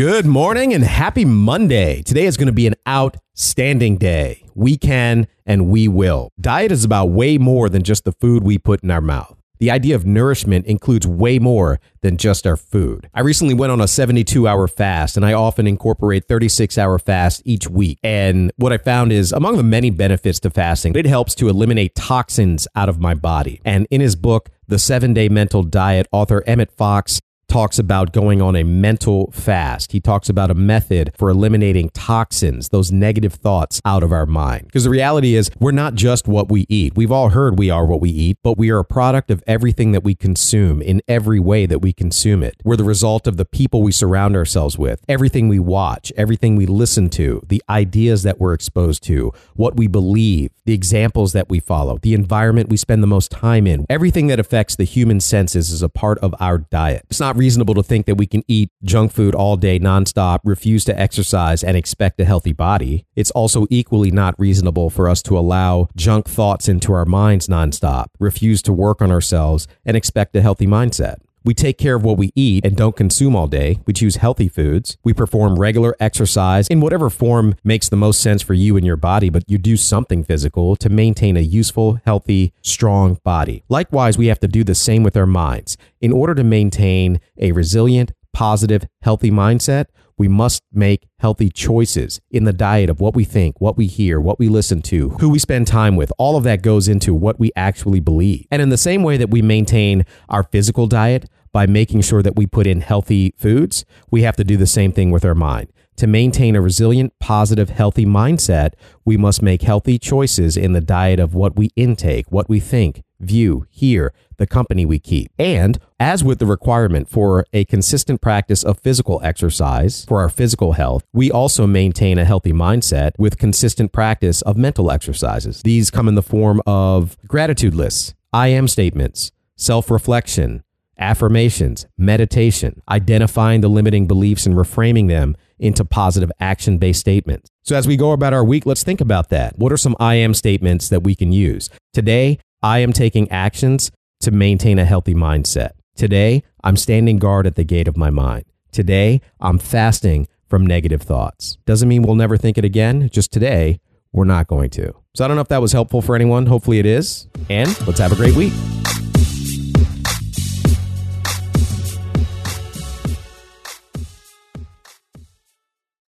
Good morning and happy Monday. Today is going to be an outstanding day. We can and we will. Diet is about way more than just the food we put in our mouth. The idea of nourishment includes way more than just our food. I recently went on a 72 hour fast and I often incorporate 36 hour fast each week. And what I found is among the many benefits to fasting, it helps to eliminate toxins out of my body. And in his book, The Seven Day Mental Diet, author Emmett Fox talks about going on a mental fast. He talks about a method for eliminating toxins, those negative thoughts out of our mind. Because the reality is, we're not just what we eat. We've all heard we are what we eat, but we are a product of everything that we consume in every way that we consume it. We're the result of the people we surround ourselves with, everything we watch, everything we listen to, the ideas that we're exposed to, what we believe, the examples that we follow, the environment we spend the most time in. Everything that affects the human senses is a part of our diet. It's not reasonable to think that we can eat junk food all day nonstop, refuse to exercise, and expect a healthy body. It's also equally not reasonable for us to allow junk thoughts into our minds nonstop, refuse to work on ourselves, and expect a healthy mindset. We take care of what we eat and don't consume all day. We choose healthy foods. We perform regular exercise in whatever form makes the most sense for you and your body, but you do something physical to maintain a useful, healthy, strong body. Likewise, we have to do the same with our minds. In order to maintain a resilient, positive, healthy mindset, we must make healthy choices in the diet of what we think, what we hear, what we listen to, who we spend time with. All of that goes into what we actually believe. And in the same way that we maintain our physical diet by making sure that we put in healthy foods, we have to do the same thing with our mind. To maintain a resilient, positive, healthy mindset, we must make healthy choices in the diet of what we intake, what we think, view, hear, the company we keep. And as with the requirement for a consistent practice of physical exercise for our physical health, we also maintain a healthy mindset with consistent practice of mental exercises. These come in the form of gratitude lists, I am statements, self reflection, affirmations, meditation, identifying the limiting beliefs and reframing them into positive action based statements. So, as we go about our week, let's think about that. What are some I am statements that we can use? Today, I am taking actions to maintain a healthy mindset. Today, I'm standing guard at the gate of my mind. Today, I'm fasting from negative thoughts. Doesn't mean we'll never think it again. Just today, we're not going to. So I don't know if that was helpful for anyone. Hopefully it is. And let's have a great week.